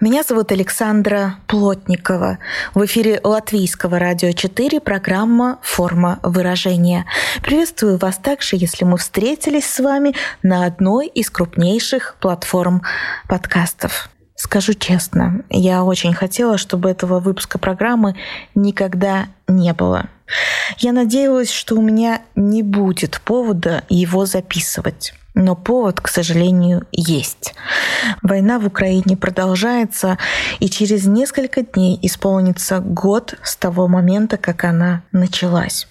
Меня зовут Александра Плотникова. В эфире Латвийского радио 4 программа «Форма выражения». Приветствую вас также, если мы встретились с вами на одной из крупнейших платформ подкастов. Скажу честно, я очень хотела, чтобы этого выпуска программы никогда не было. Я надеялась, что у меня не будет повода его записывать. Но повод, к сожалению, есть. Война в Украине продолжается, и через несколько дней исполнится год с того момента, как она началась.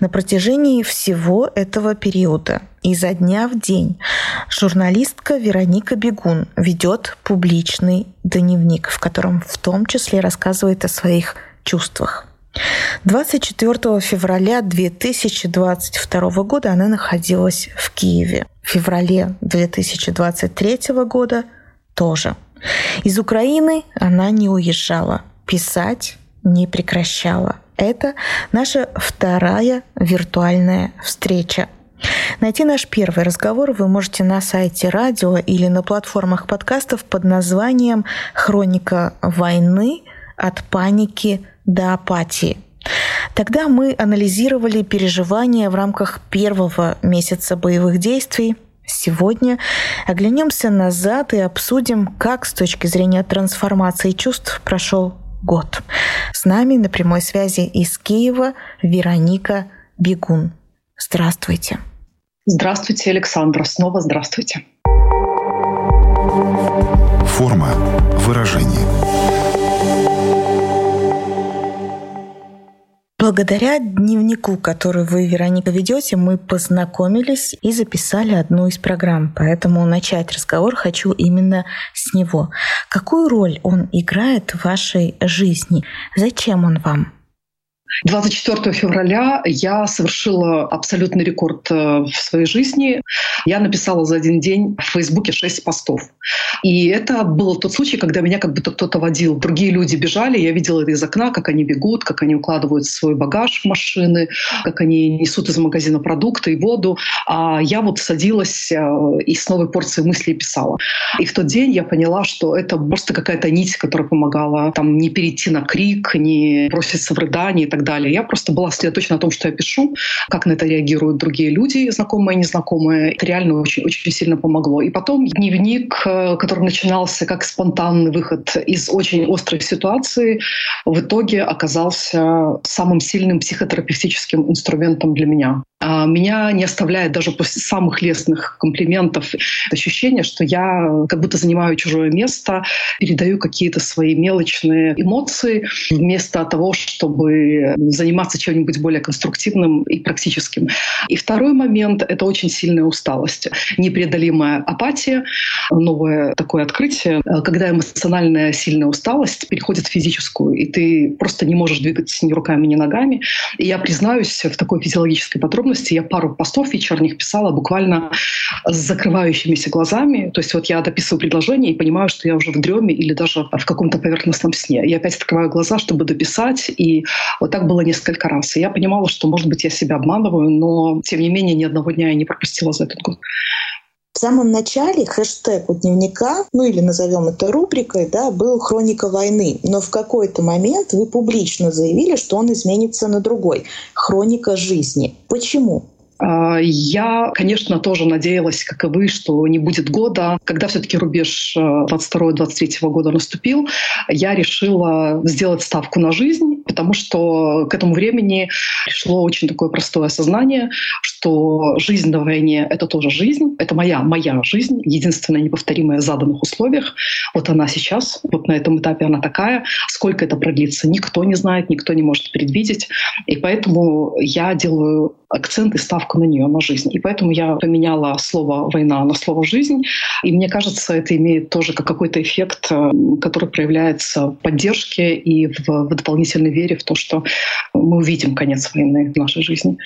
На протяжении всего этого периода изо дня в день журналистка Вероника Бегун ведет публичный дневник, в котором в том числе рассказывает о своих чувствах. 24 февраля 2022 года она находилась в Киеве. В феврале 2023 года тоже. Из Украины она не уезжала. Писать не прекращала. Это наша вторая виртуальная встреча. Найти наш первый разговор вы можете на сайте радио или на платформах подкастов под названием «Хроника войны от паники до апатии». Тогда мы анализировали переживания в рамках первого месяца боевых действий. Сегодня оглянемся назад и обсудим, как с точки зрения трансформации чувств прошел год. С нами на прямой связи из Киева Вероника Бегун. Здравствуйте. Здравствуйте, Александра. Снова здравствуйте. Форма выражения. Благодаря дневнику, который вы, Вероника, ведете, мы познакомились и записали одну из программ. Поэтому начать разговор хочу именно с него. Какую роль он играет в вашей жизни? Зачем он вам? 24 февраля я совершила абсолютный рекорд э, в своей жизни. Я написала за один день в Фейсбуке 6 постов. И это был тот случай, когда меня как будто кто-то водил. Другие люди бежали, я видела это из окна, как они бегут, как они укладывают свой багаж в машины, как они несут из магазина продукты и воду. А я вот садилась э, и с новой порцией мыслей писала. И в тот день я поняла, что это просто какая-то нить, которая помогала там не перейти на крик, не броситься в рыдание и так далее. Я просто была сосредоточена на том, что я пишу, как на это реагируют другие люди, знакомые и незнакомые. Это реально очень, очень сильно помогло. И потом дневник, э, который начинался как спонтанный выход из очень острой ситуации, в итоге оказался самым сильным психотерапевтическим инструментом для меня. А меня не оставляет даже после самых лестных комплиментов ощущение, что я как будто занимаю чужое место, передаю какие-то свои мелочные эмоции вместо того, чтобы заниматься чем-нибудь более конструктивным и практическим. И второй момент — это очень сильная усталость, непреодолимая апатия, новое такое открытие, когда эмоциональная сильная усталость переходит в физическую, и ты просто не можешь двигаться ни руками, ни ногами. И я признаюсь в такой физиологической подробности, подробности. Я пару постов вечерних писала буквально с закрывающимися глазами. То есть вот я дописываю предложение и понимаю, что я уже в дреме или даже в каком-то поверхностном сне. Я опять открываю глаза, чтобы дописать. И вот так было несколько раз. И я понимала, что, может быть, я себя обманываю, но, тем не менее, ни одного дня я не пропустила за этот год. В самом начале хэштег у дневника, ну или назовем это рубрикой, да, был «Хроника войны». Но в какой-то момент вы публично заявили, что он изменится на другой — «Хроника жизни». Почему? А, я, конечно, тоже надеялась, как и вы, что не будет года. Когда все-таки рубеж 22-23 э, года наступил, я решила сделать ставку на жизнь, потому что к этому времени пришло очень такое простое осознание, что жизнь на войне — это тоже жизнь, это моя, моя жизнь, единственная неповторимая в заданных условиях. Вот она сейчас, вот на этом этапе она такая. Сколько это продлится, никто не знает, никто не может предвидеть. И поэтому я делаю акцент и ставку на нее, на жизнь. И поэтому я поменяла слово «война» на слово «жизнь». И мне кажется, это имеет тоже как какой-то эффект, который проявляется в поддержке и в, в дополнительной вере в то, что мы увидим конец войны в нашей жизни.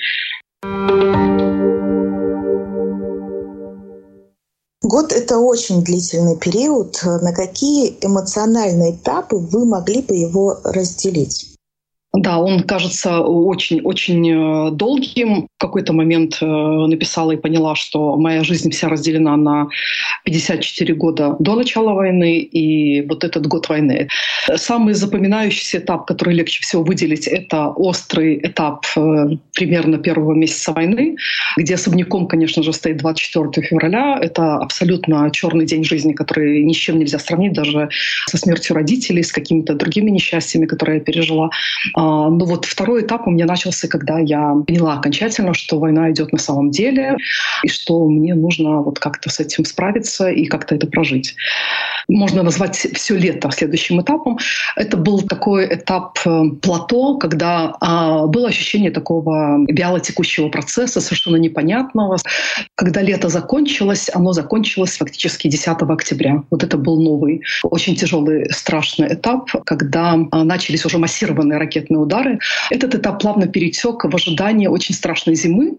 Год это очень длительный период. На какие эмоциональные этапы вы могли бы его разделить? Да, он кажется очень-очень э, долгим. В какой-то момент э, написала и поняла, что моя жизнь вся разделена на 54 года до начала войны и вот этот год войны. Самый запоминающийся этап, который легче всего выделить, это острый этап э, примерно первого месяца войны, где особняком, конечно же, стоит 24 февраля. Это абсолютно черный день жизни, который ни с чем нельзя сравнить, даже со смертью родителей, с какими-то другими несчастьями, которые я пережила. А, ну вот второй этап у меня начался, когда я поняла окончательно, что война идет на самом деле, и что мне нужно вот как-то с этим справиться и как-то это прожить. Можно назвать все лето следующим этапом. Это был такой этап э, плато, когда а, было ощущение такого вяло процесса, совершенно непонятного. Когда лето закончилось, оно закончилось фактически 10 октября. Вот это был новый, очень тяжелый, страшный этап, когда а, начались уже массированные ракетные ракетные удары. Этот этап плавно перетек в ожидание очень страшной зимы.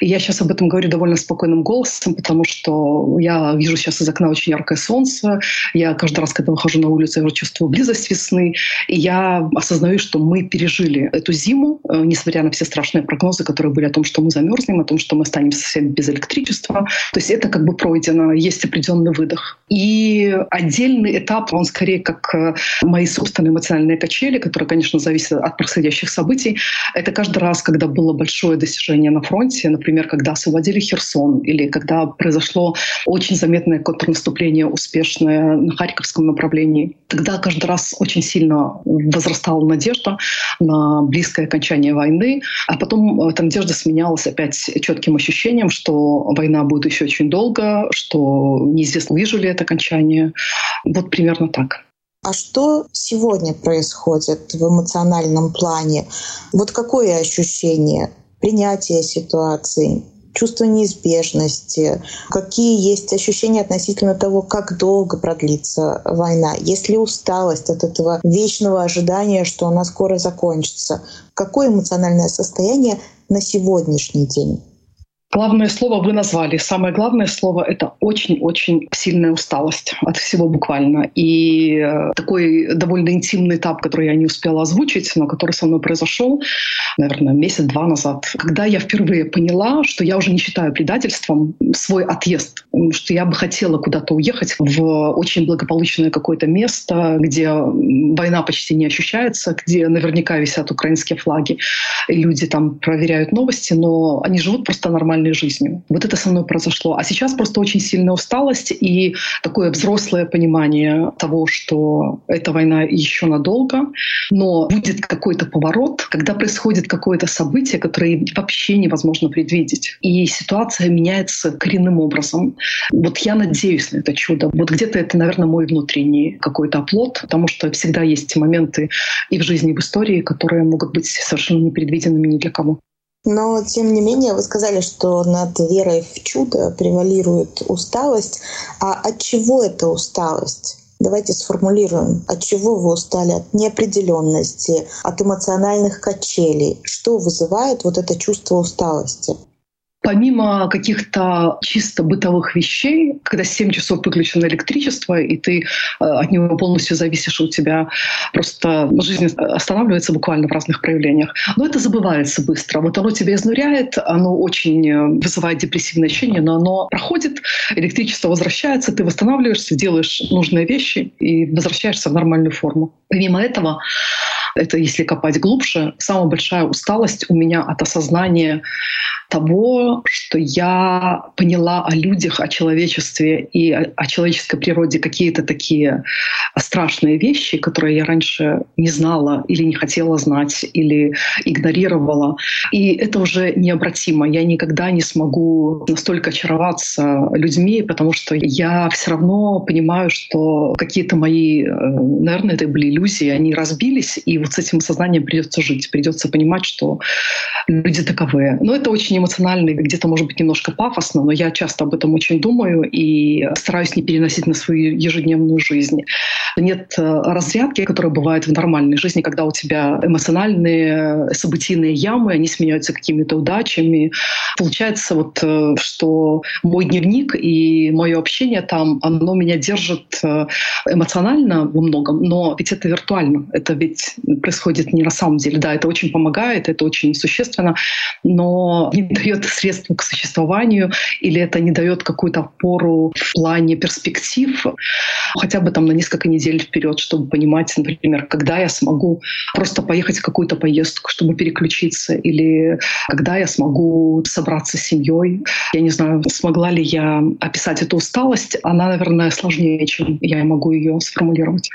Я сейчас об этом говорю довольно спокойным голосом, потому что я вижу сейчас из окна очень яркое солнце. Я каждый раз, когда выхожу на улицу, я чувствую близость весны. И я осознаю, что мы пережили эту зиму, э, несмотря на все страшные прогнозы, которые были о том, что мы замерзнем, о том, что мы останемся совсем без электричества. То есть это как бы пройдено, есть определенный выдох. И отдельный этап, он скорее как э, мои собственные эмоциональные качели, которые, конечно, зависят от происходящих событий. Это каждый раз, когда было большое достижение на фронте, например, когда освободили Херсон или когда произошло очень заметное контрнаступление успешное на Харьковском направлении, тогда каждый раз очень сильно возрастала надежда на близкое окончание войны, а потом эта надежда сменялась опять четким ощущением, что война будет еще очень долго, что неизвестно, выжили это окончание. Вот примерно так. А что сегодня происходит в эмоциональном плане? Вот какое ощущение принятия ситуации, чувство неизбежности, какие есть ощущения относительно того, как долго продлится война, есть ли усталость от этого вечного ожидания, что она скоро закончится, какое эмоциональное состояние на сегодняшний день. Главное слово вы назвали. Самое главное слово — это очень-очень сильная усталость от всего буквально. И э, такой довольно интимный этап, который я не успела озвучить, но который со мной произошел, наверное, месяц-два назад, когда я впервые поняла, что я уже не считаю предательством свой отъезд, что я бы хотела куда-то уехать в очень благополучное какое-то место, где война почти не ощущается, где наверняка висят украинские флаги, и люди там проверяют новости, но они живут просто нормально нормальной жизнью. Вот это со мной произошло. А сейчас просто очень сильная усталость и такое взрослое понимание того, что эта война еще надолго, но будет какой-то поворот, когда происходит какое-то событие, которое вообще невозможно предвидеть. И ситуация меняется коренным образом. Вот я надеюсь на это чудо. Вот где-то это, наверное, мой внутренний какой-то оплот, потому что всегда есть моменты и в жизни, и в истории, которые могут быть совершенно непредвиденными ни для кого. Но, тем не менее, вы сказали, что над верой в чудо превалирует усталость. А от чего эта усталость? Давайте сформулируем, от чего вы устали? От неопределенности, от эмоциональных качелей. Что вызывает вот это чувство усталости? Помимо каких-то чисто бытовых вещей, когда 7 часов выключено электричество, и ты э, от него полностью зависишь, у тебя просто жизнь останавливается буквально в разных проявлениях. Но это забывается быстро. Вот оно тебя изнуряет, оно очень э, вызывает депрессивное ощущение, но оно проходит, электричество возвращается, ты восстанавливаешься, делаешь нужные вещи и возвращаешься в нормальную форму. Помимо этого, это если копать глубже, самая большая усталость у меня от осознания того, что я поняла о людях, о человечестве и о, человеческой природе какие-то такие страшные вещи, которые я раньше не знала или не хотела знать, или игнорировала. И это уже необратимо. Я никогда не смогу настолько очароваться людьми, потому что я все равно понимаю, что какие-то мои, э, наверное, это были иллюзии, они разбились, и вот с этим сознанием придется жить, придется понимать, что люди таковые. Но это очень очень эмоционально, где-то, может быть, немножко пафосно, но я часто об этом очень думаю и стараюсь не переносить на свою ежедневную жизнь. Нет э, разрядки, которая бывает в нормальной жизни, когда у тебя эмоциональные событийные ямы, они сменяются какими-то удачами. Получается вот, э, что мой дневник и мое общение там, оно меня держит э, эмоционально во многом, но ведь это виртуально, это ведь происходит не на самом деле. Да, это очень помогает, это очень существенно, но не дает средств к существованию или это не дает какую-то опору в плане перспектив, хотя бы там на несколько недель вперед, чтобы понимать, например, когда я смогу просто поехать в какую-то поездку, чтобы переключиться, или когда я смогу собраться с семьей. Я не знаю, смогла ли я описать эту усталость. Она, наверное, сложнее, чем я могу ее сформулировать.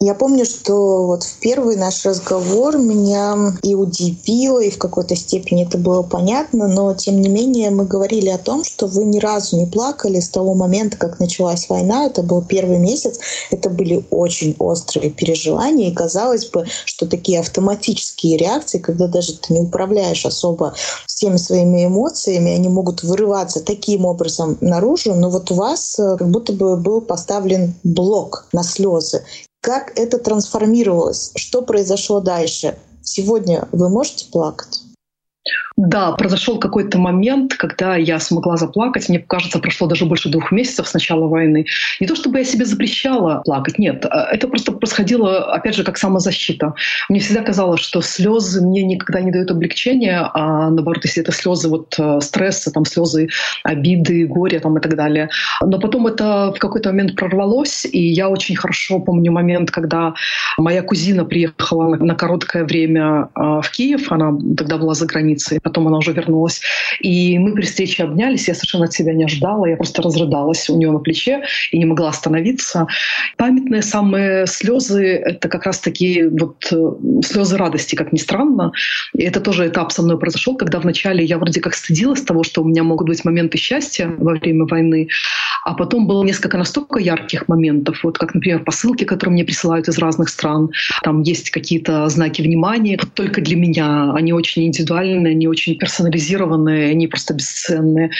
Я помню, что вот в первый наш разговор меня и удивило, и в какой-то степени это было понятно, но тем не менее мы говорили о том, что вы ни разу не плакали с того момента, как началась война. Это был первый месяц. Это были очень острые переживания, и казалось бы, что такие автоматические реакции, когда даже ты не управляешь особо всеми своими эмоциями, они могут вырываться таким образом наружу, но вот у вас э, как будто бы был поставлен блок на слезы. Как это трансформировалось? Что произошло дальше? Сегодня вы можете плакать? Да, произошел какой-то момент, когда я смогла заплакать. Мне кажется, прошло даже больше двух месяцев с начала войны. Не то чтобы я себе запрещала плакать, нет. А это просто происходило, опять же, как самозащита. Мне всегда казалось, что слезы мне никогда не дают облегчения, а наоборот, если это слезы вот э, стресса, там слезы обиды, горя там, и так далее. Но потом это в какой-то момент прорвалось, и я очень хорошо помню момент, когда моя кузина приехала на короткое время а, в Киев, она тогда была за границей, потом она уже вернулась. И мы при встрече обнялись, я совершенно от себя не ожидала, я просто разрыдалась у нее на плече и не могла остановиться. Памятные самые слезы — это как раз такие вот э, слезы радости, как ни странно. И это тоже этап со мной произошел, когда вначале я вроде как стыдилась того, что у меня могут быть моменты счастья во время войны, а потом было несколько настолько ярких моментов, вот как, например, посылки, которые мне присылают из разных стран. Там есть какие-то знаки внимания, вот только для меня. Они очень индивидуальные, они очень персонализированные, они просто бесценные.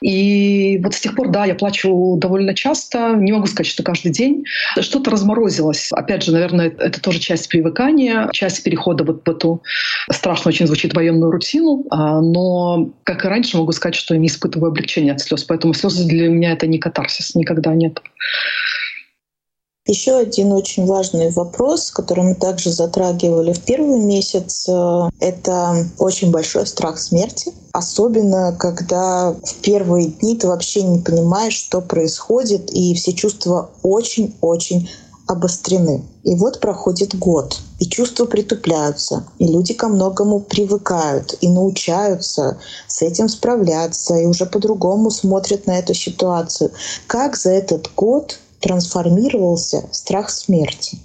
И вот с тех пор, да, я плачу довольно часто. Не могу сказать, что каждый день. Что-то разморозилось. Опять же, наверное, это тоже часть привыкания, часть перехода вот в эту, страшно очень звучит, военную рутину. А, но, как и раньше, могу сказать, что я не испытываю облегчения от слез. Поэтому слезы для меня это не катарсис, никогда нет. Еще один очень важный вопрос, который мы также затрагивали в первый месяц, э, это очень большой страх смерти. Особенно, когда в первые дни ты вообще не понимаешь, что происходит, и все чувства очень-очень обострены. И вот проходит год, и чувства притупляются, и люди ко многому привыкают и научаются с этим справляться, и уже по-другому смотрят на эту ситуацию. Как за этот год трансформировался страх смерти?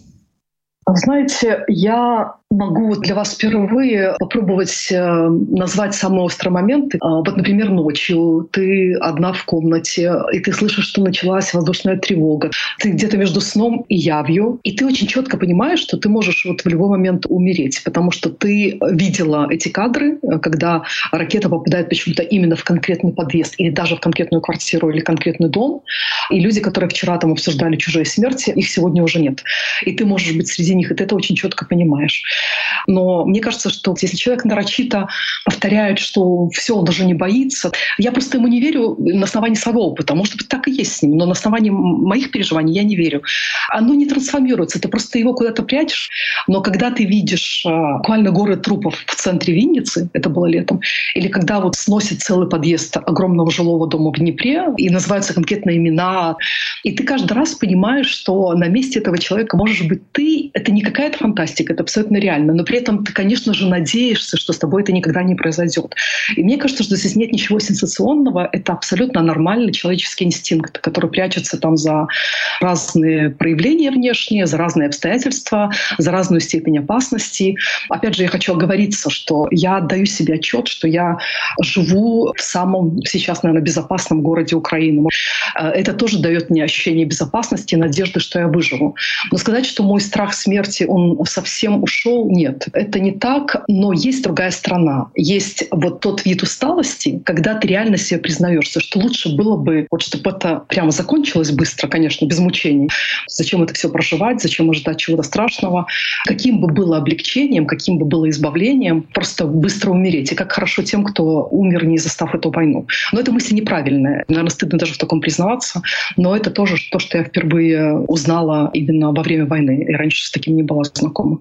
Знаете, я могу для вас впервые попробовать э, назвать самые острые моменты. А, вот, например, ночью ты одна в комнате, и ты слышишь, что началась воздушная тревога. Ты где-то между сном и явью, и ты очень четко понимаешь, что ты можешь вот в любой момент умереть, потому что ты видела эти кадры, когда ракета попадает почему-то именно в конкретный подъезд или даже в конкретную квартиру или конкретный дом, и люди, которые вчера там обсуждали чужие смерти, их сегодня уже нет. И ты можешь быть среди них, и ты это очень четко понимаешь. Но мне кажется, что если человек нарочито повторяет, что все, он даже не боится, я просто ему не верю на основании своего опыта. Может быть, так и есть с ним, но на основании моих переживаний я не верю. Оно не трансформируется, ты просто его куда-то прячешь. Но когда ты видишь а, буквально горы трупов в центре Винницы, это было летом, или когда вот сносит целый подъезд огромного жилого дома в Днепре, и называются конкретные имена, и ты каждый раз понимаешь, что на месте этого человека можешь быть ты. Это не какая-то фантастика, это абсолютно реально. Но при этом ты, конечно же, надеешься, что с тобой это никогда не произойдет. И мне кажется, что здесь нет ничего сенсационного. Это абсолютно нормальный человеческий инстинкт, который прячется там за разные проявления внешние, за разные обстоятельства, за разную степень опасности. Опять же, я хочу оговориться, что я отдаю себе отчет, что я живу в самом сейчас, наверное, безопасном городе Украины. Э, это тоже дает мне ощущение безопасности, надежды, что я выживу. Но сказать, что мой страх смерти, он совсем ушел, ушел. Нет, это не так, но есть другая страна. Есть вот тот вид усталости, когда ты реально себе признаешься, что лучше было бы, вот чтобы это прямо закончилось быстро, конечно, без мучений. Зачем это все проживать, зачем ожидать чего-то страшного? Каким бы было облегчением, каким бы было избавлением, просто быстро умереть. И как хорошо тем, кто умер, не застав эту войну. Но это мысль неправильная. Наверное, стыдно даже в таком признаваться. Но это тоже то, что я впервые узнала именно во время войны. И раньше с таким не была знакома.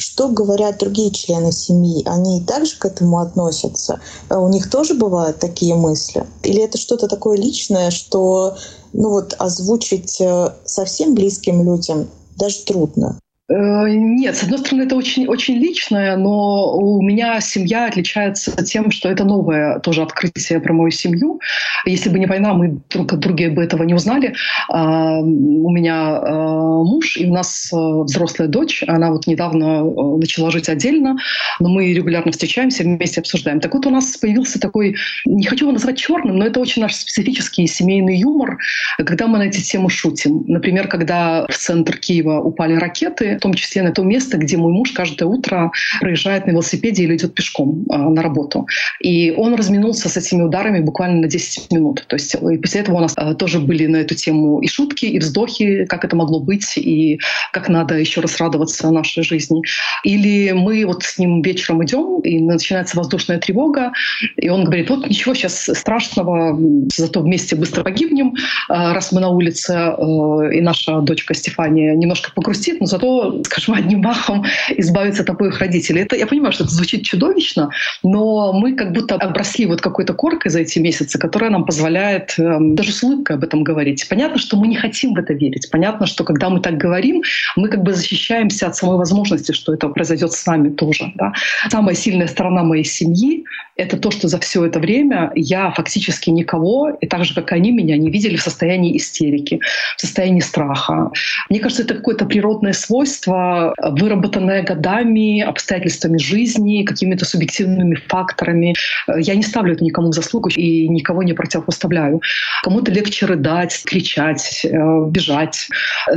Что говорят другие члены семьи? Они также к этому относятся? А у них тоже бывают такие мысли? Или это что-то такое личное, что ну вот озвучить э, совсем близким людям даже трудно? Э, нет, с одной стороны, это очень, очень личное, но у меня семья отличается тем, что это новое тоже открытие про мою семью. Если бы не война, мы друг от друга бы этого не узнали. А, у меня а, муж, и у нас а, взрослая дочь. Она вот недавно начала жить отдельно, но мы регулярно встречаемся, вместе обсуждаем. Так вот, у нас появился такой, не хочу его назвать черным, но это очень наш специфический семейный юмор, когда мы на эти темы шутим. Например, когда в центр Киева упали ракеты, в том числе на то место, где мой муж каждое утро проезжает на велосипеде или идет пешком э, на работу. И он разминулся с этими ударами буквально на 10 минут. То есть и после этого у нас э, тоже были на эту тему и шутки, и вздохи, как это могло быть, и как надо еще раз радоваться нашей жизни. Или мы вот с ним вечером идем, и начинается воздушная тревога, и он говорит, вот ничего сейчас страшного, зато вместе быстро погибнем, э, раз мы на улице, э, и наша дочка Стефания немножко погрустит, но зато скажем, одним махом избавиться от обоих родителей. Это, я понимаю, что это звучит чудовищно, но мы как будто обросли вот какой-то коркой за эти месяцы, которая нам позволяет э, даже с улыбкой об этом говорить. Понятно, что мы не хотим в это верить. Понятно, что когда мы так говорим, мы как бы защищаемся от самой возможности, что это произойдет с нами тоже. Да? Самая сильная сторона моей семьи — это то, что за все это время я фактически никого, и так же, как они меня, не видели в состоянии истерики, в состоянии страха. Мне кажется, это какое-то природное свойство, выработанное годами, обстоятельствами жизни, какими-то субъективными факторами. Я не ставлю это никому в заслугу и никого не противопоставляю. Кому-то легче рыдать, кричать, э, бежать.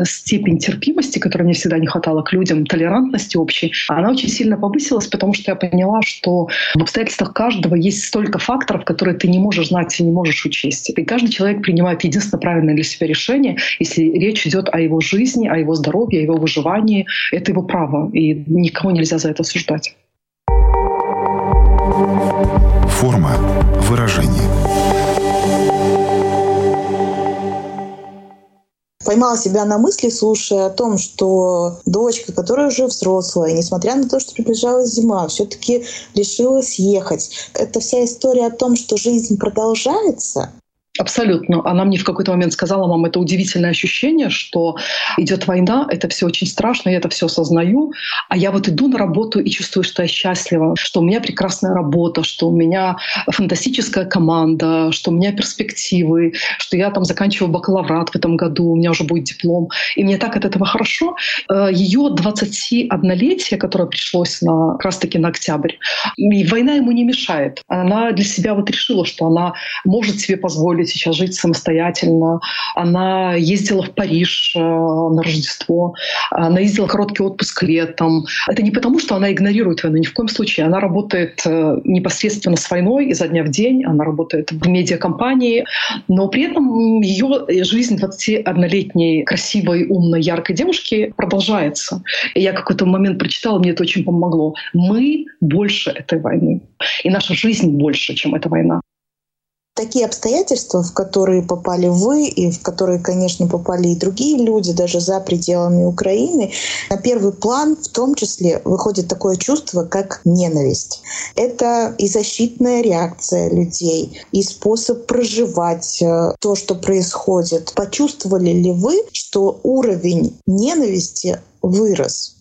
Степень терпимости, которой мне всегда не хватало к людям, толерантности общей, она очень сильно повысилась, потому что я поняла, что в обстоятельствах каждого есть столько факторов, которые ты не можешь знать и не можешь учесть. И каждый человек принимает единственно правильное для себя решение, если речь идет о его жизни, о его здоровье, о его выживании, это его право, и никого нельзя за это осуждать. Форма выражения. Поймала себя на мысли, слушая о том, что дочка, которая уже взрослая, несмотря на то, что приближалась зима, все-таки решила съехать. Это вся история о том, что жизнь продолжается, Абсолютно. Она мне в какой-то момент сказала, мам, это удивительное ощущение, что идет война, это все очень страшно, я это все осознаю, а я вот иду на работу и чувствую, что я счастлива, что у меня прекрасная работа, что у меня фантастическая команда, что у меня перспективы, что я там заканчиваю бакалаврат в этом году, у меня уже будет диплом, и мне так от этого хорошо. Э, Ее 21-летие, которое пришлось на, как раз-таки на октябрь, и война ему не мешает. Она для себя вот решила, что она может себе позволить позволить сейчас жить самостоятельно. Она ездила в Париж э, на Рождество, она ездила короткий отпуск летом. Это не потому, что она игнорирует войну, ни в коем случае. Она работает э, непосредственно с войной изо дня в день, она работает в медиакомпании, но при этом ее жизнь 21-летней красивой, умной, яркой девушки продолжается. И я какой-то момент прочитала, мне это очень помогло. Мы больше этой войны. И наша жизнь больше, чем эта война такие обстоятельства, в которые попали вы и в которые, конечно, попали и другие люди, даже за пределами Украины, на первый план в том числе выходит такое чувство, как ненависть. Это и защитная реакция людей, и способ проживать э, то, что происходит. Почувствовали ли вы, что уровень ненависти вырос?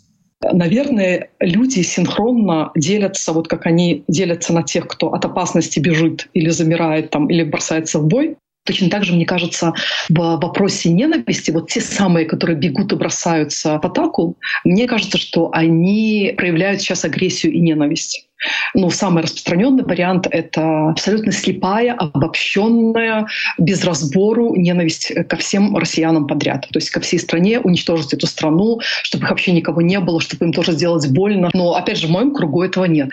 Наверное, люди синхронно делятся, вот как они делятся на тех, кто от опасности бежит или замирает там, или бросается в бой. Точно так же, мне кажется, в вопросе ненависти, вот те самые, которые бегут и бросаются в атаку, мне кажется, что они проявляют сейчас агрессию и ненависть. Ну, самый распространенный вариант — это абсолютно слепая, обобщенная, без разбору ненависть ко всем россиянам подряд. То есть ко всей стране, уничтожить эту страну, чтобы их вообще никого не было, чтобы им тоже сделать больно. Но, опять же, в моем кругу этого нет.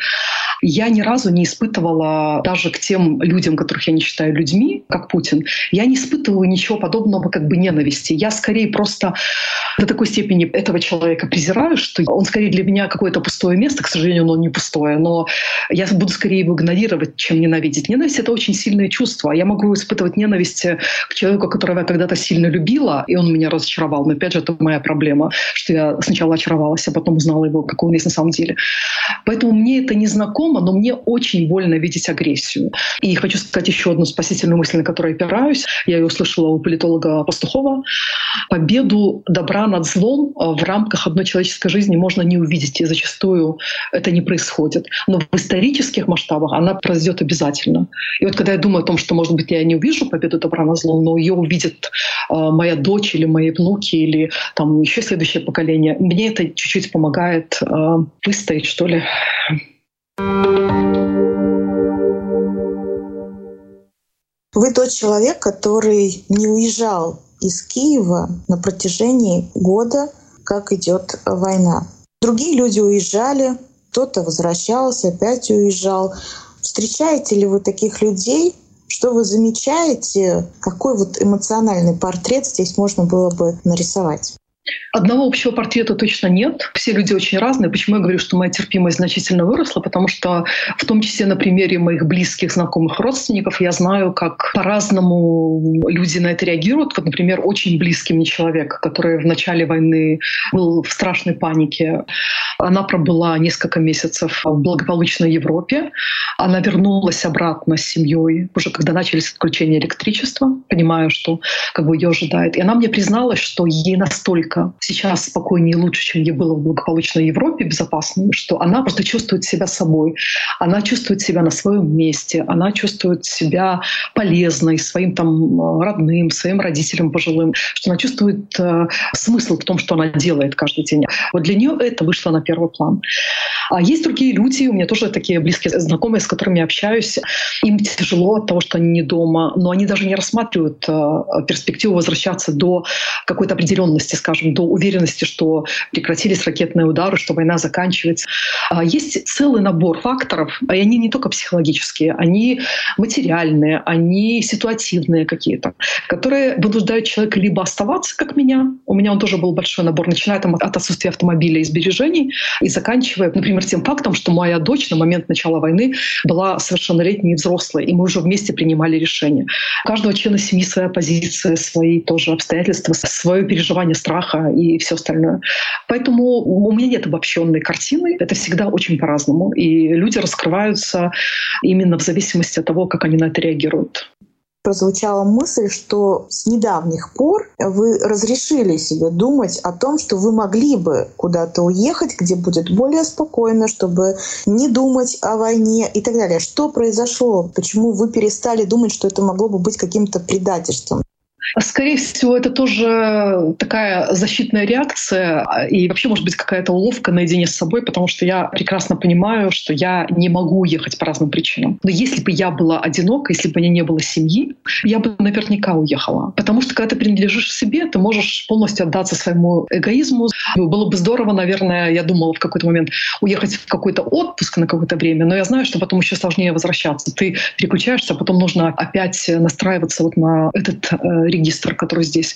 Я ни разу не испытывала даже к тем людям, которых я не считаю людьми, как Путин, я не испытываю ничего подобного как бы ненависти. Я скорее просто до такой степени этого человека презираю, что он скорее для меня какое-то пустое место, к сожалению, оно не пустое, я буду скорее его игнорировать, чем ненавидеть. Ненависть — это очень сильное чувство. Я могу испытывать ненависть к человеку, которого я когда-то сильно любила, и он меня разочаровал. Но опять же, это моя проблема, что я сначала очаровалась, а потом узнала его, какой он есть на самом деле. Поэтому мне это не знакомо, но мне очень больно видеть агрессию. И хочу сказать еще одну спасительную мысль, на которую я опираюсь. Я ее услышала у политолога Пастухова. Победу добра над злом в рамках одной человеческой жизни можно не увидеть, и зачастую это не происходит. Но в исторических масштабах она произойдет обязательно. И вот когда я думаю о том, что, может быть, я не увижу победу добра над злом, но ее увидит э, моя дочь или мои внуки или там еще следующее поколение, мне это чуть-чуть помогает э, выстоять, что ли. Вы тот человек, который не уезжал из Киева на протяжении года, как идет война. Другие люди уезжали, кто-то возвращался, опять уезжал. Встречаете ли вы таких людей? Что вы замечаете? Какой вот эмоциональный портрет здесь можно было бы нарисовать? Одного общего портрета точно нет. Все люди очень разные. Почему я говорю, что моя терпимость значительно выросла? Потому что в том числе на примере моих близких, знакомых родственников я знаю, как по-разному люди на это реагируют. Вот, например, очень близкий мне человек, который в начале войны был в страшной панике. Она пробыла несколько месяцев в благополучной Европе. Она вернулась обратно с семьей, уже когда начались отключения электричества, понимая, что как бы ее ожидает. И она мне призналась, что ей настолько сейчас спокойнее и лучше, чем ей было в благополучной Европе, безопасной, что она просто чувствует себя собой. Она чувствует себя на своем месте, она чувствует себя полезной своим там родным, своим родителям пожилым, что она чувствует э, смысл в том, что она делает каждый день. Вот для нее это вышло на первый план. А есть другие люди, у меня тоже такие близкие знакомые, с которыми я общаюсь. Им тяжело от того, что они не дома, но они даже не рассматривают э, перспективу возвращаться до какой-то определенности, скажем, до уверенности, что прекратились ракетные удары, что война заканчивается. А есть целый набор факторов, и они не только психологические, они материальные, они ситуативные какие-то, которые вынуждают человека либо оставаться, как меня, у меня он тоже был большой набор, начиная там от отсутствия автомобиля и сбережений, и заканчивая, например, тем фактом, что моя дочь на момент начала войны была совершеннолетней и взрослой, и мы уже вместе принимали решения. У каждого члена семьи своя позиция, свои тоже обстоятельства, свое переживание страха и все остальное. Поэтому у меня нет обобщенной картины. Это всегда очень по-разному. И люди раскрываются именно в зависимости от того, как они на это реагируют прозвучала мысль, что с недавних пор вы разрешили себе думать о том, что вы могли бы куда-то уехать, где будет более спокойно, чтобы не думать о войне и так далее. Что произошло? Почему вы перестали думать, что это могло бы быть каким-то предательством? Скорее всего, это тоже такая защитная реакция и вообще, может быть, какая-то уловка наедине с собой, потому что я прекрасно понимаю, что я не могу уехать по разным причинам. Но если бы я была одинока, если бы у меня не было семьи, я бы наверняка уехала. Потому что когда ты принадлежишь себе, ты можешь полностью отдаться своему эгоизму. Было бы здорово, наверное, я думала в какой-то момент уехать в какой-то отпуск на какое-то время, но я знаю, что потом еще сложнее возвращаться. Ты переключаешься, а потом нужно опять настраиваться вот на этот э, регистр, который здесь.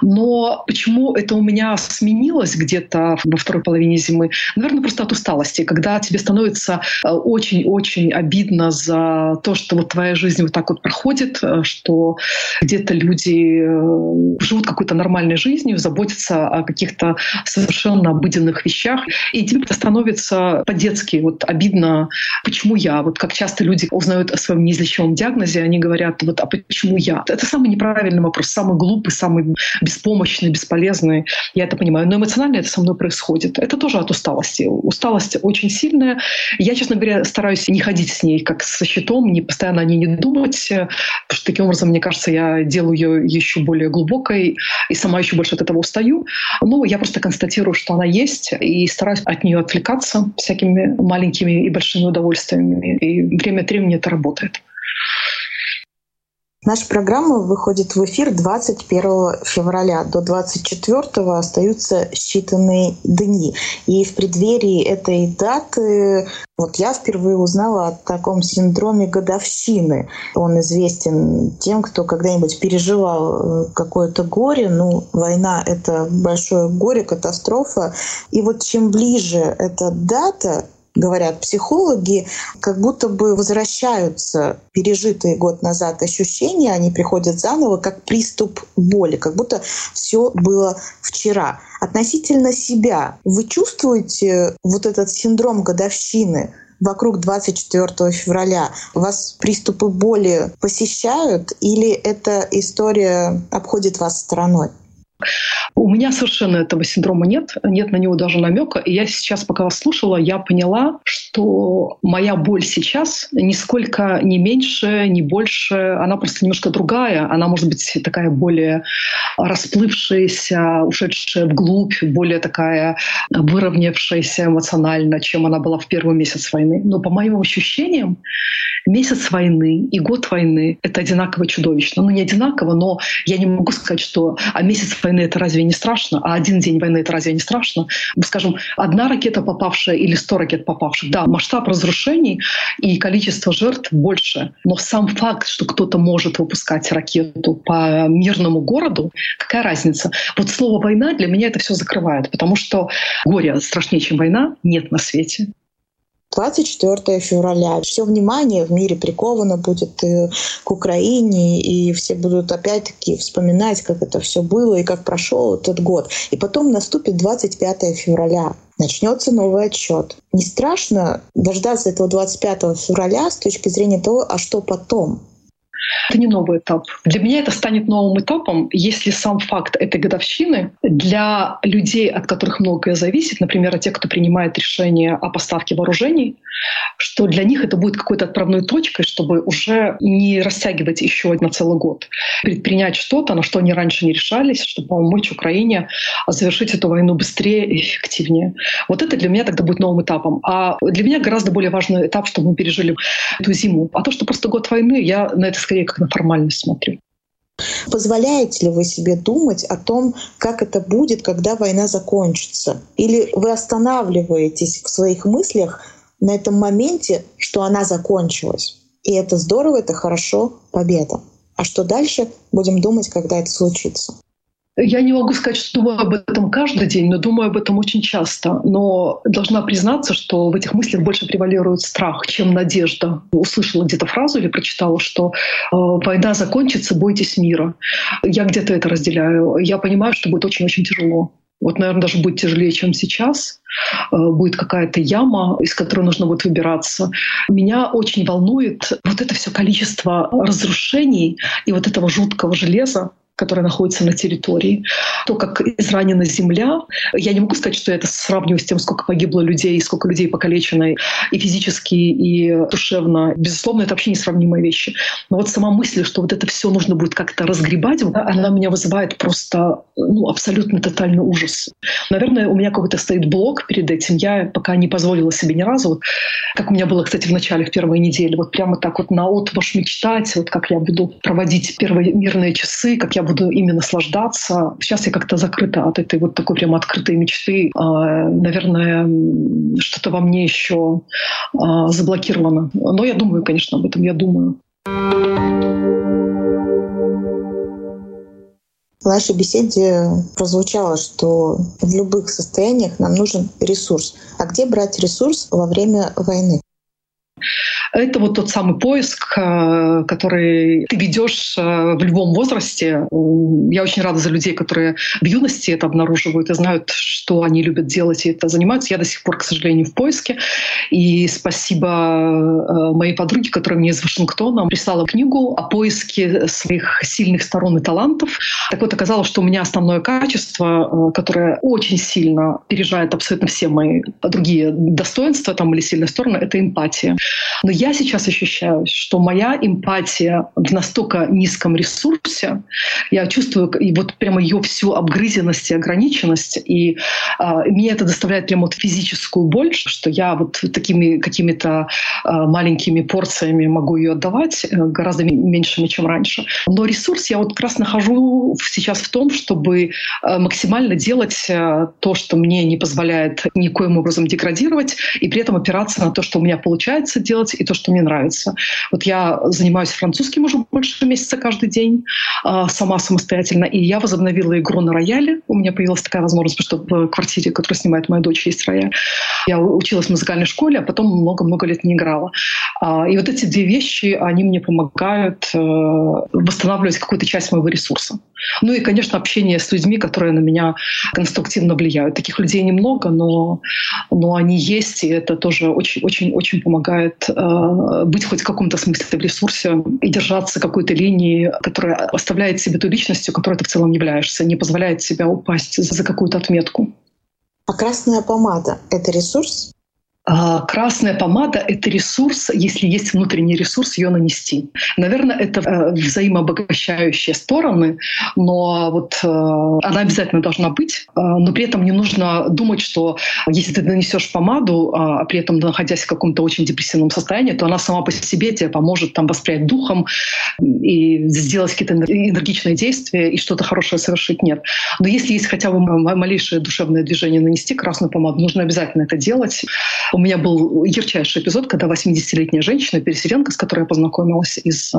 Но почему это у меня сменилось где-то во второй половине зимы? Наверное, просто от усталости. Когда тебе становится э, очень-очень обидно за то, что вот твоя жизнь вот так вот проходит, э, что где-то люди э, живут какой-то нормальной жизнью, заботятся о каких-то совершенно обыденных вещах, и тебе это становится по-детски вот обидно, почему я? Вот как часто люди узнают о своем неизлечимом диагнозе, они говорят, вот, а почему я? Это самый неправильный просто самый глупый, самый беспомощный, бесполезный. Я это понимаю. Но эмоционально это со мной происходит. Это тоже от усталости. Усталость очень сильная. Я, честно говоря, стараюсь не ходить с ней как со щитом, не постоянно о ней не думать, потому что таким образом, мне кажется, я делаю ее еще более глубокой и сама еще больше от этого устаю. Ну, я просто констатирую, что она есть, и стараюсь от нее отвлекаться всякими маленькими и большими удовольствиями. И время от времени это работает. Наша программа выходит в эфир 21 февраля. До 24 остаются считанные дни. И в преддверии этой даты вот я впервые узнала о таком синдроме годовщины. Он известен тем, кто когда-нибудь переживал э, какое-то горе. Ну, война — это большое горе, катастрофа. И вот чем ближе эта дата, говорят психологи, как будто бы возвращаются пережитые год назад ощущения, они приходят заново, как приступ боли, как будто все было вчера. Относительно себя вы чувствуете вот этот синдром годовщины? вокруг 24 февраля вас приступы боли посещают или эта история обходит вас стороной? У меня совершенно этого синдрома нет, нет на него даже намека. И я сейчас, пока вас слушала, я поняла, что моя боль сейчас нисколько не меньше, не больше, она просто немножко другая. Она может быть такая более расплывшаяся, ушедшая вглубь, более такая выровнявшаяся эмоционально, чем она была в первый месяц войны. Но по моим ощущениям, месяц войны и год войны — это одинаково чудовищно. Ну, не одинаково, но я не могу сказать, что а месяц войны — это разве не страшно? А один день войны — это разве не страшно? Скажем, одна ракета попавшая или сто ракет попавших. Да, масштаб разрушений и количество жертв больше. Но сам факт, что кто-то может выпускать ракету по мирному городу, какая разница? Вот слово «война» для меня это все закрывает, потому что горе страшнее, чем война, нет на свете. 24 февраля. Все внимание в мире приковано будет и к Украине, и все будут опять-таки вспоминать, как это все было и как прошел этот год. И потом наступит 25 февраля. Начнется новый отчет. Не страшно дождаться этого 25 февраля с точки зрения того, а что потом? Это не новый этап. Для меня это станет новым этапом, если сам факт этой годовщины для людей, от которых многое зависит, например, от тех, кто принимает решение о поставке вооружений, что для них это будет какой-то отправной точкой, чтобы уже не растягивать еще на целый год, предпринять что-то, на что они раньше не решались, чтобы помочь Украине завершить эту войну быстрее и эффективнее. Вот это для меня тогда будет новым этапом. А для меня гораздо более важный этап, чтобы мы пережили эту зиму. А то, что просто год войны, я на это скорее как на формальность смотрю. Позволяете ли вы себе думать о том, как это будет, когда война закончится? Или вы останавливаетесь в своих мыслях на этом моменте, что она закончилась? И это здорово, это хорошо, победа. А что дальше, будем думать, когда это случится. Я не могу сказать, что думаю об этом каждый день, но думаю об этом очень часто. Но должна признаться, что в этих мыслях больше превалирует страх, чем надежда. Услышала где-то фразу или прочитала, что э, война закончится, бойтесь мира. Я где-то это разделяю. Я понимаю, что будет очень-очень тяжело. Вот, наверное, даже будет тяжелее, чем сейчас. Э, будет какая-то яма, из которой нужно будет выбираться. Меня очень волнует вот это все количество разрушений и вот этого жуткого железа, которая находится на территории, то, как изранена земля. Я не могу сказать, что я это сравниваю с тем, сколько погибло людей, сколько людей покалечено и физически, и душевно. Безусловно, это вообще несравнимые вещи. Но вот сама мысль, что вот это все нужно будет как-то разгребать, она меня вызывает просто ну, абсолютно тотальный ужас. Наверное, у меня какой-то стоит блок перед этим. Я пока не позволила себе ни разу, вот, как у меня было, кстати, в начале, в первой неделе, вот прямо так вот на отваш мечтать, вот как я буду проводить первые мирные часы, как я буду ими наслаждаться. Сейчас я как-то закрыта от этой вот такой прямо открытой мечты. А, наверное, что-то во мне еще а, заблокировано. Но я думаю, конечно, об этом, я думаю. В нашей беседе прозвучало, что в любых состояниях нам нужен ресурс. А где брать ресурс во время войны? Это вот тот самый поиск, э, который ты ведешь э, в любом возрасте. Я очень рада за людей, которые в юности это обнаруживают и знают, что они любят делать и это занимаются. Я до сих пор, к сожалению, в поиске. И спасибо э, моей подруге, которая мне из Вашингтона прислала книгу о поиске своих сильных сторон и талантов. Так вот, оказалось, что у меня основное качество, которое очень сильно пережает абсолютно все мои другие достоинства там, или сильные стороны, это эмпатия. Но я сейчас ощущаю, что моя эмпатия в настолько низком ресурсе, я чувствую и вот прямо ее всю обгрызенность и ограниченность, и а, мне это доставляет прямо вот физическую боль, что я вот такими какими-то а, маленькими порциями могу ее отдавать, э, гораздо меньшими, чем раньше. Но ресурс я вот как раз нахожу сейчас в том, чтобы а, максимально делать а, то, что мне не позволяет никоим образом деградировать, и при этом опираться на то, что у меня получается делать, и то, что мне нравится. Вот я занимаюсь французским уже больше месяца каждый день, а, сама самостоятельно, и я возобновила игру на рояле. У меня появилась такая возможность, потому что в квартире, которую снимает моя дочь, есть рояль. Я училась в музыкальной школе, а потом много-много лет не играла. А, и вот эти две вещи, они мне помогают э, восстанавливать какую-то часть моего ресурса. Ну и, конечно, общение с людьми, которые на меня конструктивно влияют. Таких людей немного, но, но они есть, и это тоже очень-очень-очень помогает э, быть хоть в каком-то смысле в ресурсе и держаться какой-то линии, которая оставляет себе ту личностью, которой ты в целом являешься, не позволяет себя упасть за какую-то отметку. А красная помада — это ресурс? А, красная помада — это ресурс, если есть внутренний ресурс, ее нанести. Наверное, это э, взаимообогащающие стороны, но вот э, она обязательно должна быть. Э, но при этом не нужно думать, что если ты нанесешь помаду, а при этом находясь в каком-то очень депрессивном состоянии, то она сама по себе тебе поможет там воспрять духом и сделать какие-то энергичные действия и что-то хорошее совершить. Нет. Но если есть хотя бы малейшее душевное движение нанести красную помаду, нужно обязательно это делать. У меня был ярчайший эпизод, когда 80-летняя женщина, переселенка, с которой я познакомилась из э,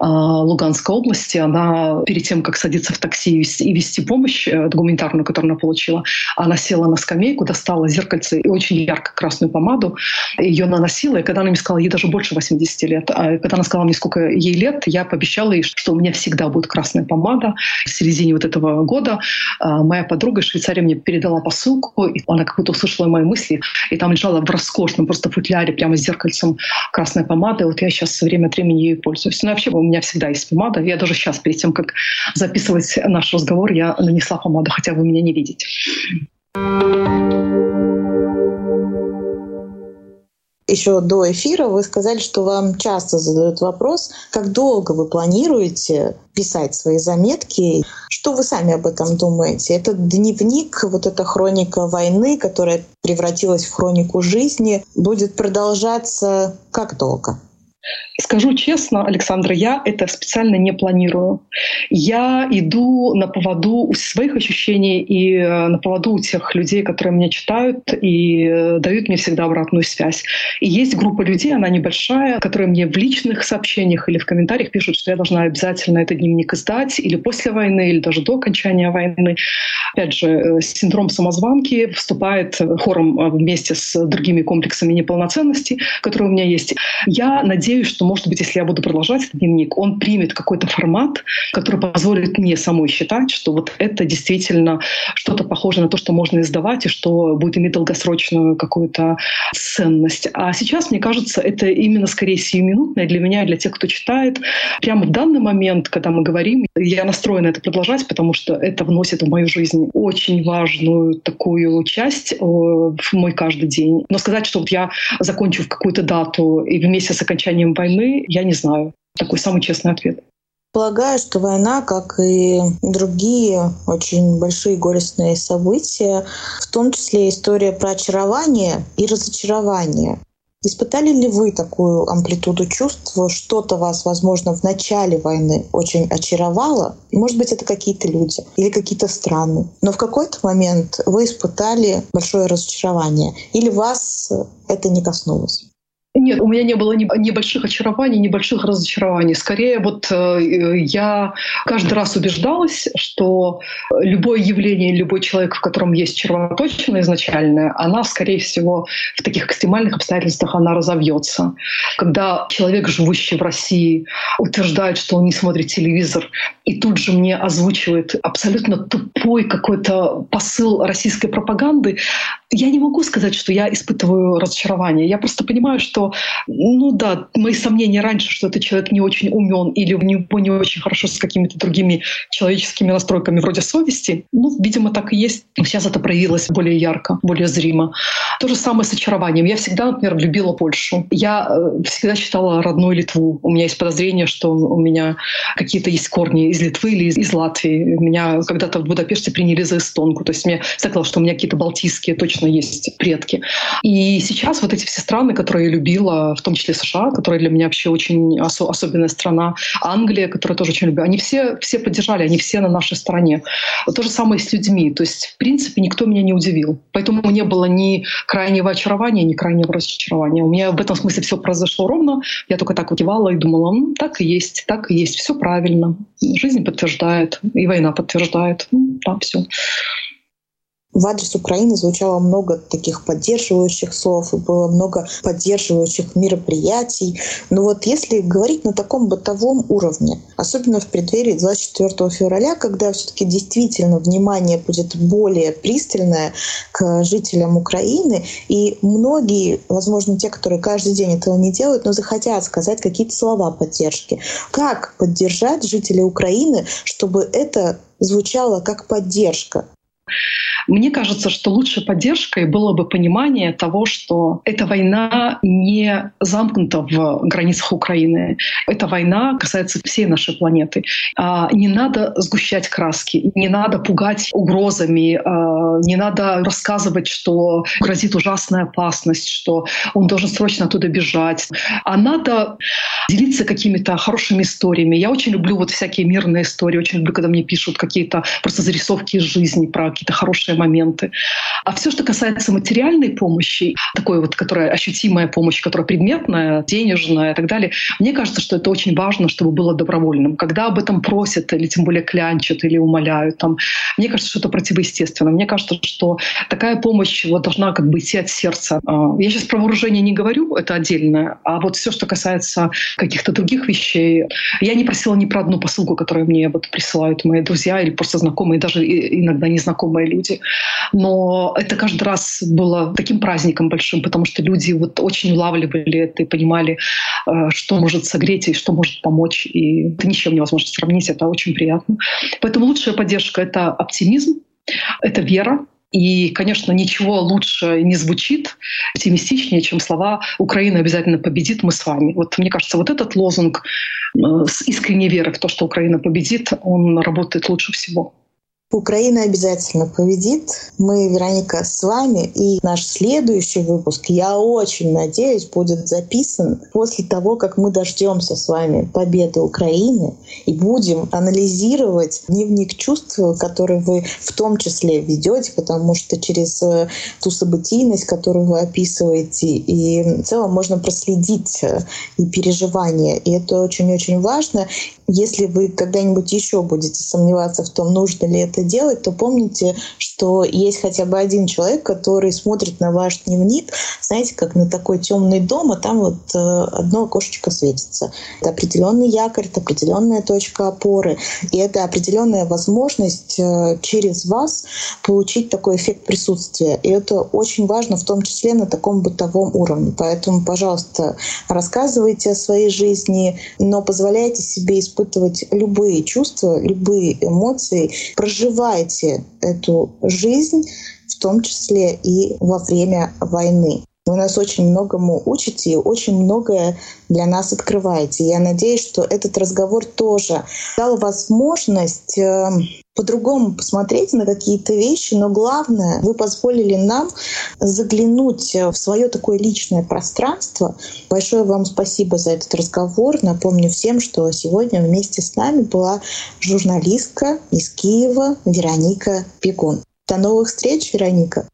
Луганской области, она перед тем, как садиться в такси и вести, помощь э, гуманитарную, которую она получила, она села на скамейку, достала зеркальце и очень ярко-красную помаду, ее наносила, и когда она мне сказала, ей даже больше 80 лет, а когда она сказала мне, сколько ей лет, я пообещала ей, что у меня всегда будет красная помада. В середине вот этого года э, моя подруга из Швейцарии мне передала посылку, и она как будто услышала мои мысли, и там лежала в роскошном просто футляре прямо с зеркальцем красной помады. Вот я сейчас время от времени ею пользуюсь. Ну, вообще у меня всегда есть помада. Я даже сейчас, перед тем, как записывать наш разговор, я нанесла помаду, хотя вы меня не видите. Еще до эфира вы сказали, что вам часто задают вопрос, как долго вы планируете писать свои заметки. Что вы сами об этом думаете? Это дневник, вот эта хроника войны, которая превратилась в хронику жизни, будет продолжаться как долго? Скажу честно, Александра, я это специально не планирую. Я иду на поводу своих ощущений и э, на поводу тех людей, которые меня читают и э, дают мне всегда обратную связь. И есть группа людей, она небольшая, которые мне в личных сообщениях или в комментариях пишут, что я должна обязательно этот дневник издать или после войны, или даже до окончания войны. Опять же, э, синдром самозванки вступает хором вместе с другими комплексами неполноценности, которые у меня есть. Я надеюсь, что, может быть, если я буду продолжать этот дневник, он примет какой-то формат, который позволит мне самой считать, что вот это действительно что-то похожее на то, что можно издавать, и что будет иметь долгосрочную какую-то ценность. А сейчас, мне кажется, это именно скорее сиюминутное для меня и для тех, кто читает. Прямо в данный момент, когда мы говорим, я настроена это продолжать, потому что это вносит в мою жизнь очень важную такую часть э, в мой каждый день. Но сказать, что вот я закончу в какую-то дату и вместе с окончанием войны, я не знаю. Такой самый честный ответ. Полагаю, что война, как и другие очень большие горестные события, в том числе история про очарование и разочарование. Испытали ли вы такую амплитуду чувств? Что-то вас, возможно, в начале войны очень очаровало? Может быть, это какие-то люди или какие-то страны. Но в какой-то момент вы испытали большое разочарование. Или вас это не коснулось? Нет, у меня не было ни, ни больших очарований, ни больших разочарований. Скорее, вот э, я каждый раз убеждалась, что любое явление, любой человек, в котором есть червоточина изначальная, она, скорее всего, в таких экстремальных обстоятельствах она разовьется. Когда человек, живущий в России, утверждает, что он не смотрит телевизор, и тут же мне озвучивает абсолютно тупой какой-то посыл российской пропаганды, я не могу сказать, что я испытываю разочарование. Я просто понимаю, что, ну да, мои сомнения раньше, что этот человек не очень умен или у него не очень хорошо с какими-то другими человеческими настройками вроде совести, ну, видимо, так и есть. Сейчас это проявилось более ярко, более зримо. То же самое с очарованием. Я всегда, например, любила Польшу. Я э, всегда считала родной Литву. У меня есть подозрение, что у меня какие-то есть корни из Литвы или из Латвии. Меня когда-то в Будапеште приняли за эстонку. То есть мне сказала, что у меня какие-то балтийские точно есть предки. И сейчас вот эти все страны, которые я любила, в том числе США, которая для меня вообще очень осо- особенная страна, Англия, которую тоже очень люблю, они все, все поддержали, они все на нашей стороне. То же самое с людьми. То есть, в принципе, никто меня не удивил. Поэтому не было ни крайнего очарования, ни крайнего разочарования. У меня в этом смысле все произошло ровно. Я только так кивала и думала, ну, так и есть, так и есть, все правильно. Жизнь подтверждает, и война подтверждает. Ну, да, все в адрес Украины звучало много таких поддерживающих слов, и было много поддерживающих мероприятий. Но вот если говорить на таком бытовом уровне, особенно в преддверии 24 февраля, когда все-таки действительно внимание будет более пристальное к жителям Украины, и многие, возможно, те, которые каждый день этого не делают, но захотят сказать какие-то слова поддержки. Как поддержать жителей Украины, чтобы это звучало как поддержка? Мне кажется, что лучшей поддержкой было бы понимание того, что эта война не замкнута в границах Украины. Эта война касается всей нашей планеты. А, не надо сгущать краски, не надо пугать угрозами, а, не надо рассказывать, что грозит ужасная опасность, что он должен срочно оттуда бежать. А надо делиться какими-то хорошими историями. Я очень люблю вот всякие мирные истории, очень люблю, когда мне пишут какие-то просто зарисовки из жизни про какие-то хорошие моменты. А все, что касается материальной помощи, такой вот, которая ощутимая помощь, которая предметная, денежная и так далее, мне кажется, что это очень важно, чтобы было добровольным. Когда об этом просят или тем более клянчат или умоляют, там, мне кажется, что это противоестественно. Мне кажется, что такая помощь вот, должна как бы идти от сердца. А, я сейчас про вооружение не говорю, это отдельное, а вот все, что касается каких-то других вещей, я не просила ни про одну посылку, которую мне вот присылают мои друзья или просто знакомые, даже иногда незнакомые люди. Но это каждый раз было таким праздником большим, потому что люди вот очень улавливали это и понимали, э, что может согреть и что может помочь. И это ничем невозможно сравнить, это очень приятно. Поэтому лучшая поддержка — это оптимизм, это вера, и, конечно, ничего лучше не звучит, оптимистичнее, чем слова «Украина обязательно победит, мы с вами». Вот мне кажется, вот этот лозунг э, с искренней верой в то, что Украина победит, он работает лучше всего. Украина обязательно победит. Мы, Вероника, с вами. И наш следующий выпуск, я очень надеюсь, будет записан после того, как мы дождемся с вами победы Украины и будем анализировать дневник чувств, который вы в том числе ведете, потому что через э, ту событийность, которую вы описываете, и в целом можно проследить э, и переживания. И это очень-очень важно. Если вы когда-нибудь еще будете сомневаться в том, нужно ли это делать, то помните, что есть хотя бы один человек, который смотрит на ваш дневник, знаете, как на такой темный дом, а там вот э, одно окошечко светится. Это определенный якорь, это определенная точка опоры, и это определенная возможность э, через вас получить такой эффект присутствия. И это очень важно, в том числе на таком бытовом уровне. Поэтому, пожалуйста, рассказывайте о своей жизни, но позволяйте себе испытывать любые чувства, любые эмоции, проживайте эту жизнь, в том числе и во время войны. Вы нас очень многому учите и очень многое для нас открываете. Я надеюсь, что этот разговор тоже дал возможность э, по-другому посмотреть на какие-то вещи, но главное, вы позволили нам заглянуть в свое такое личное пространство. Большое вам спасибо за этот разговор. Напомню всем, что сегодня вместе с нами была журналистка из Киева Вероника Пегун. До новых встреч, Вероника.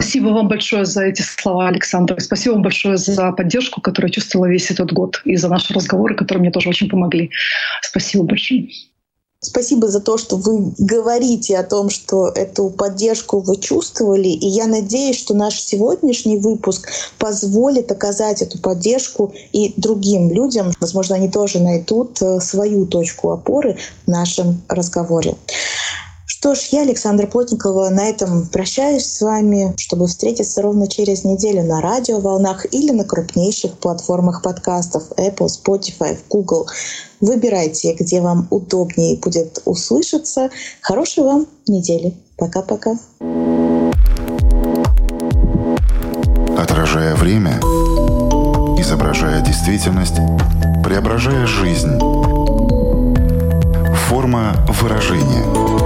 Спасибо вам большое за эти слова, Александр. Спасибо вам большое за поддержку, которую я чувствовала весь этот год, и за наши разговоры, которые мне тоже очень помогли. Спасибо большое. Спасибо за то, что вы говорите о том, что эту поддержку вы чувствовали. И я надеюсь, что наш сегодняшний выпуск позволит оказать эту поддержку и другим людям. Возможно, они тоже найдут э, свою точку опоры в нашем разговоре. Что ж, я, Александра Плотникова, на этом прощаюсь с вами, чтобы встретиться ровно через неделю на радиоволнах или на крупнейших платформах подкастов Apple, Spotify, Google. Выбирайте, где вам удобнее будет услышаться. Хорошей вам недели. Пока-пока. Отражая время, изображая действительность, преображая жизнь. Форма выражения –